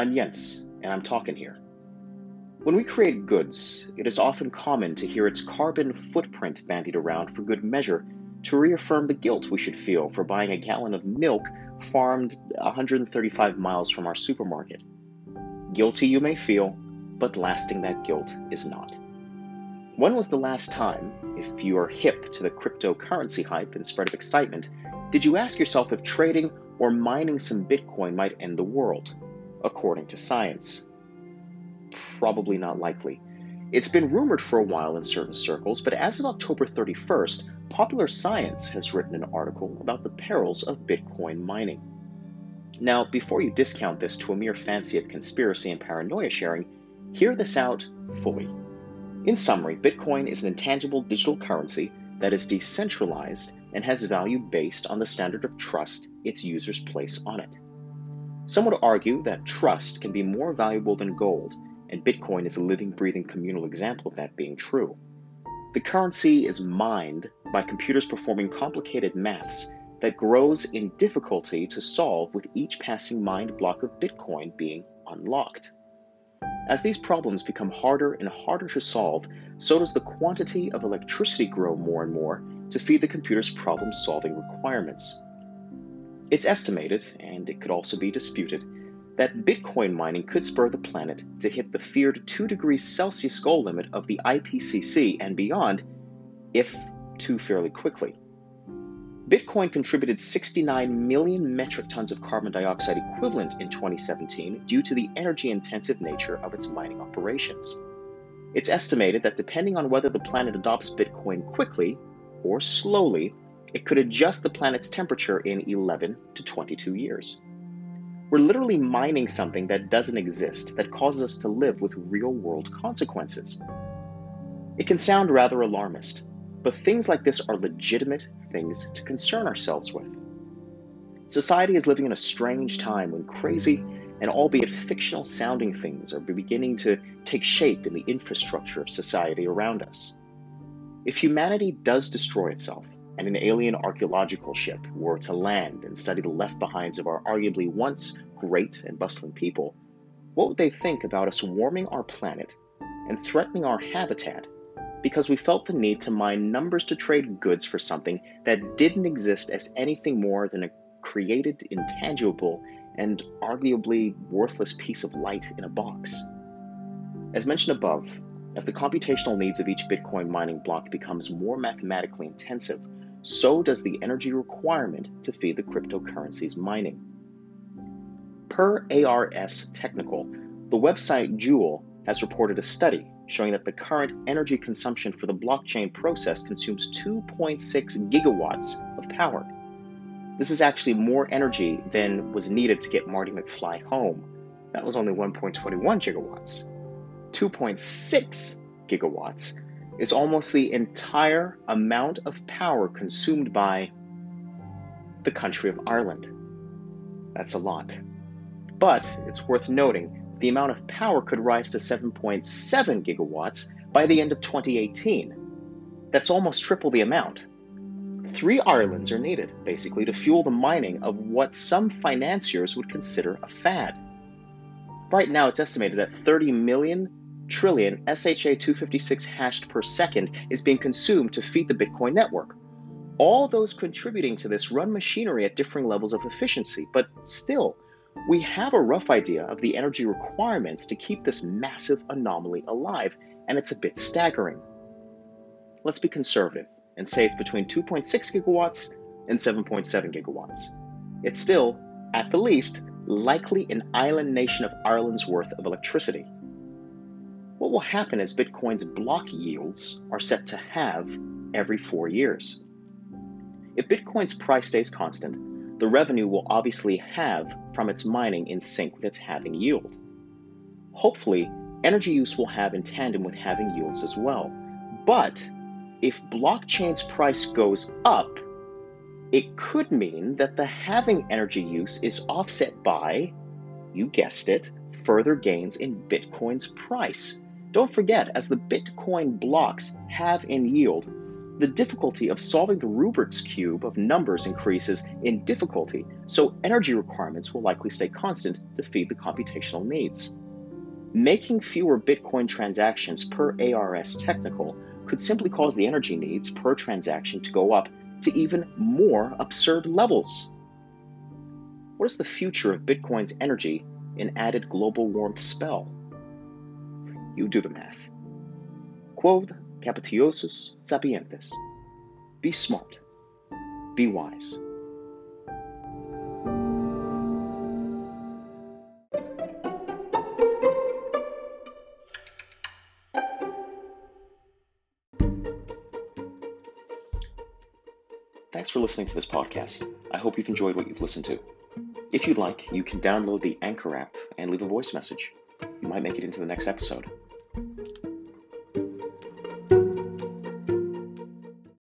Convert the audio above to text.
I'm Jens, and I'm talking here. When we create goods, it is often common to hear its carbon footprint bandied around for good measure to reaffirm the guilt we should feel for buying a gallon of milk farmed 135 miles from our supermarket. Guilty you may feel, but lasting that guilt is not. When was the last time, if you are hip to the cryptocurrency hype and spread of excitement, did you ask yourself if trading or mining some Bitcoin might end the world, according to science? Probably not likely. It's been rumored for a while in certain circles, but as of October 31st, Popular Science has written an article about the perils of Bitcoin mining. Now, before you discount this to a mere fancy of conspiracy and paranoia sharing, hear this out fully. In summary, Bitcoin is an intangible digital currency that is decentralized and has value based on the standard of trust its users place on it. Some would argue that trust can be more valuable than gold, and Bitcoin is a living, breathing communal example of that being true. The currency is mined by computers performing complicated maths that grows in difficulty to solve with each passing mined block of Bitcoin being unlocked. As these problems become harder and harder to solve, so does the quantity of electricity grow more and more to feed the computer's problem solving requirements. It's estimated, and it could also be disputed, that Bitcoin mining could spur the planet to hit the feared 2 degrees Celsius goal limit of the IPCC and beyond, if too fairly quickly. Bitcoin contributed 69 million metric tons of carbon dioxide equivalent in 2017 due to the energy intensive nature of its mining operations. It's estimated that depending on whether the planet adopts Bitcoin quickly or slowly, it could adjust the planet's temperature in 11 to 22 years. We're literally mining something that doesn't exist, that causes us to live with real world consequences. It can sound rather alarmist, but things like this are legitimate things to concern ourselves with. Society is living in a strange time when crazy and albeit fictional sounding things are beginning to take shape in the infrastructure of society around us. If humanity does destroy itself, and an alien archaeological ship were to land and study the left behinds of our arguably once great and bustling people, what would they think about us warming our planet and threatening our habitat because we felt the need to mine numbers to trade goods for something that didn't exist as anything more than a created, intangible, and arguably worthless piece of light in a box. As mentioned above, as the computational needs of each Bitcoin mining block becomes more mathematically intensive, so does the energy requirement to feed the cryptocurrency's mining. Per Ars Technica, the website Joule has reported a study showing that the current energy consumption for the blockchain process consumes 2.6 gigawatts of power. This is actually more energy than was needed to get Marty McFly home. That was only 1.21 gigawatts. 2.6 gigawatts is almost the entire amount of power consumed by the country of Ireland. That's a lot. But it's worth noting the amount of power could rise to 7.7 gigawatts by the end of 2018. That's almost triple the amount. Three Irelands are needed, basically, to fuel the mining of what some financiers would consider a fad. Right now, it's estimated that 30 million trillion SHA 256 hashed per second is being consumed to feed the Bitcoin network. All those contributing to this run machinery at differing levels of efficiency, but still, we have a rough idea of the energy requirements to keep this massive anomaly alive, and it's a bit staggering. Let's be conservative and say it's between 2.6 gigawatts and 7.7 gigawatts. It's still, at the least, likely an island nation of Ireland's worth of electricity. What will happen as Bitcoin's block yields are set to halve every four years? If Bitcoin's price stays constant, the revenue will obviously halve from its mining in sync with its halving yield. Hopefully, energy use will have in tandem with halving yields as well. But if blockchain's price goes up, it could mean that the halving energy use is offset by, you guessed it, further gains in Bitcoin's price. Don't forget, as the Bitcoin blocks have in yield, the difficulty of solving the Rubik's Cube of numbers increases in difficulty, so energy requirements will likely stay constant to feed the computational needs. Making fewer Bitcoin transactions per Ars Technica could simply cause the energy needs per transaction to go up to even more absurd levels. What is the future of Bitcoin's energy in added global warmth spell? You do the math. Quod capitiosus sapientes. Be smart. Be wise. Thanks for listening to this podcast. I hope you've enjoyed what you've listened to. If you'd like, you can download the Anchor app and leave a voice message. You might make it into the next episode.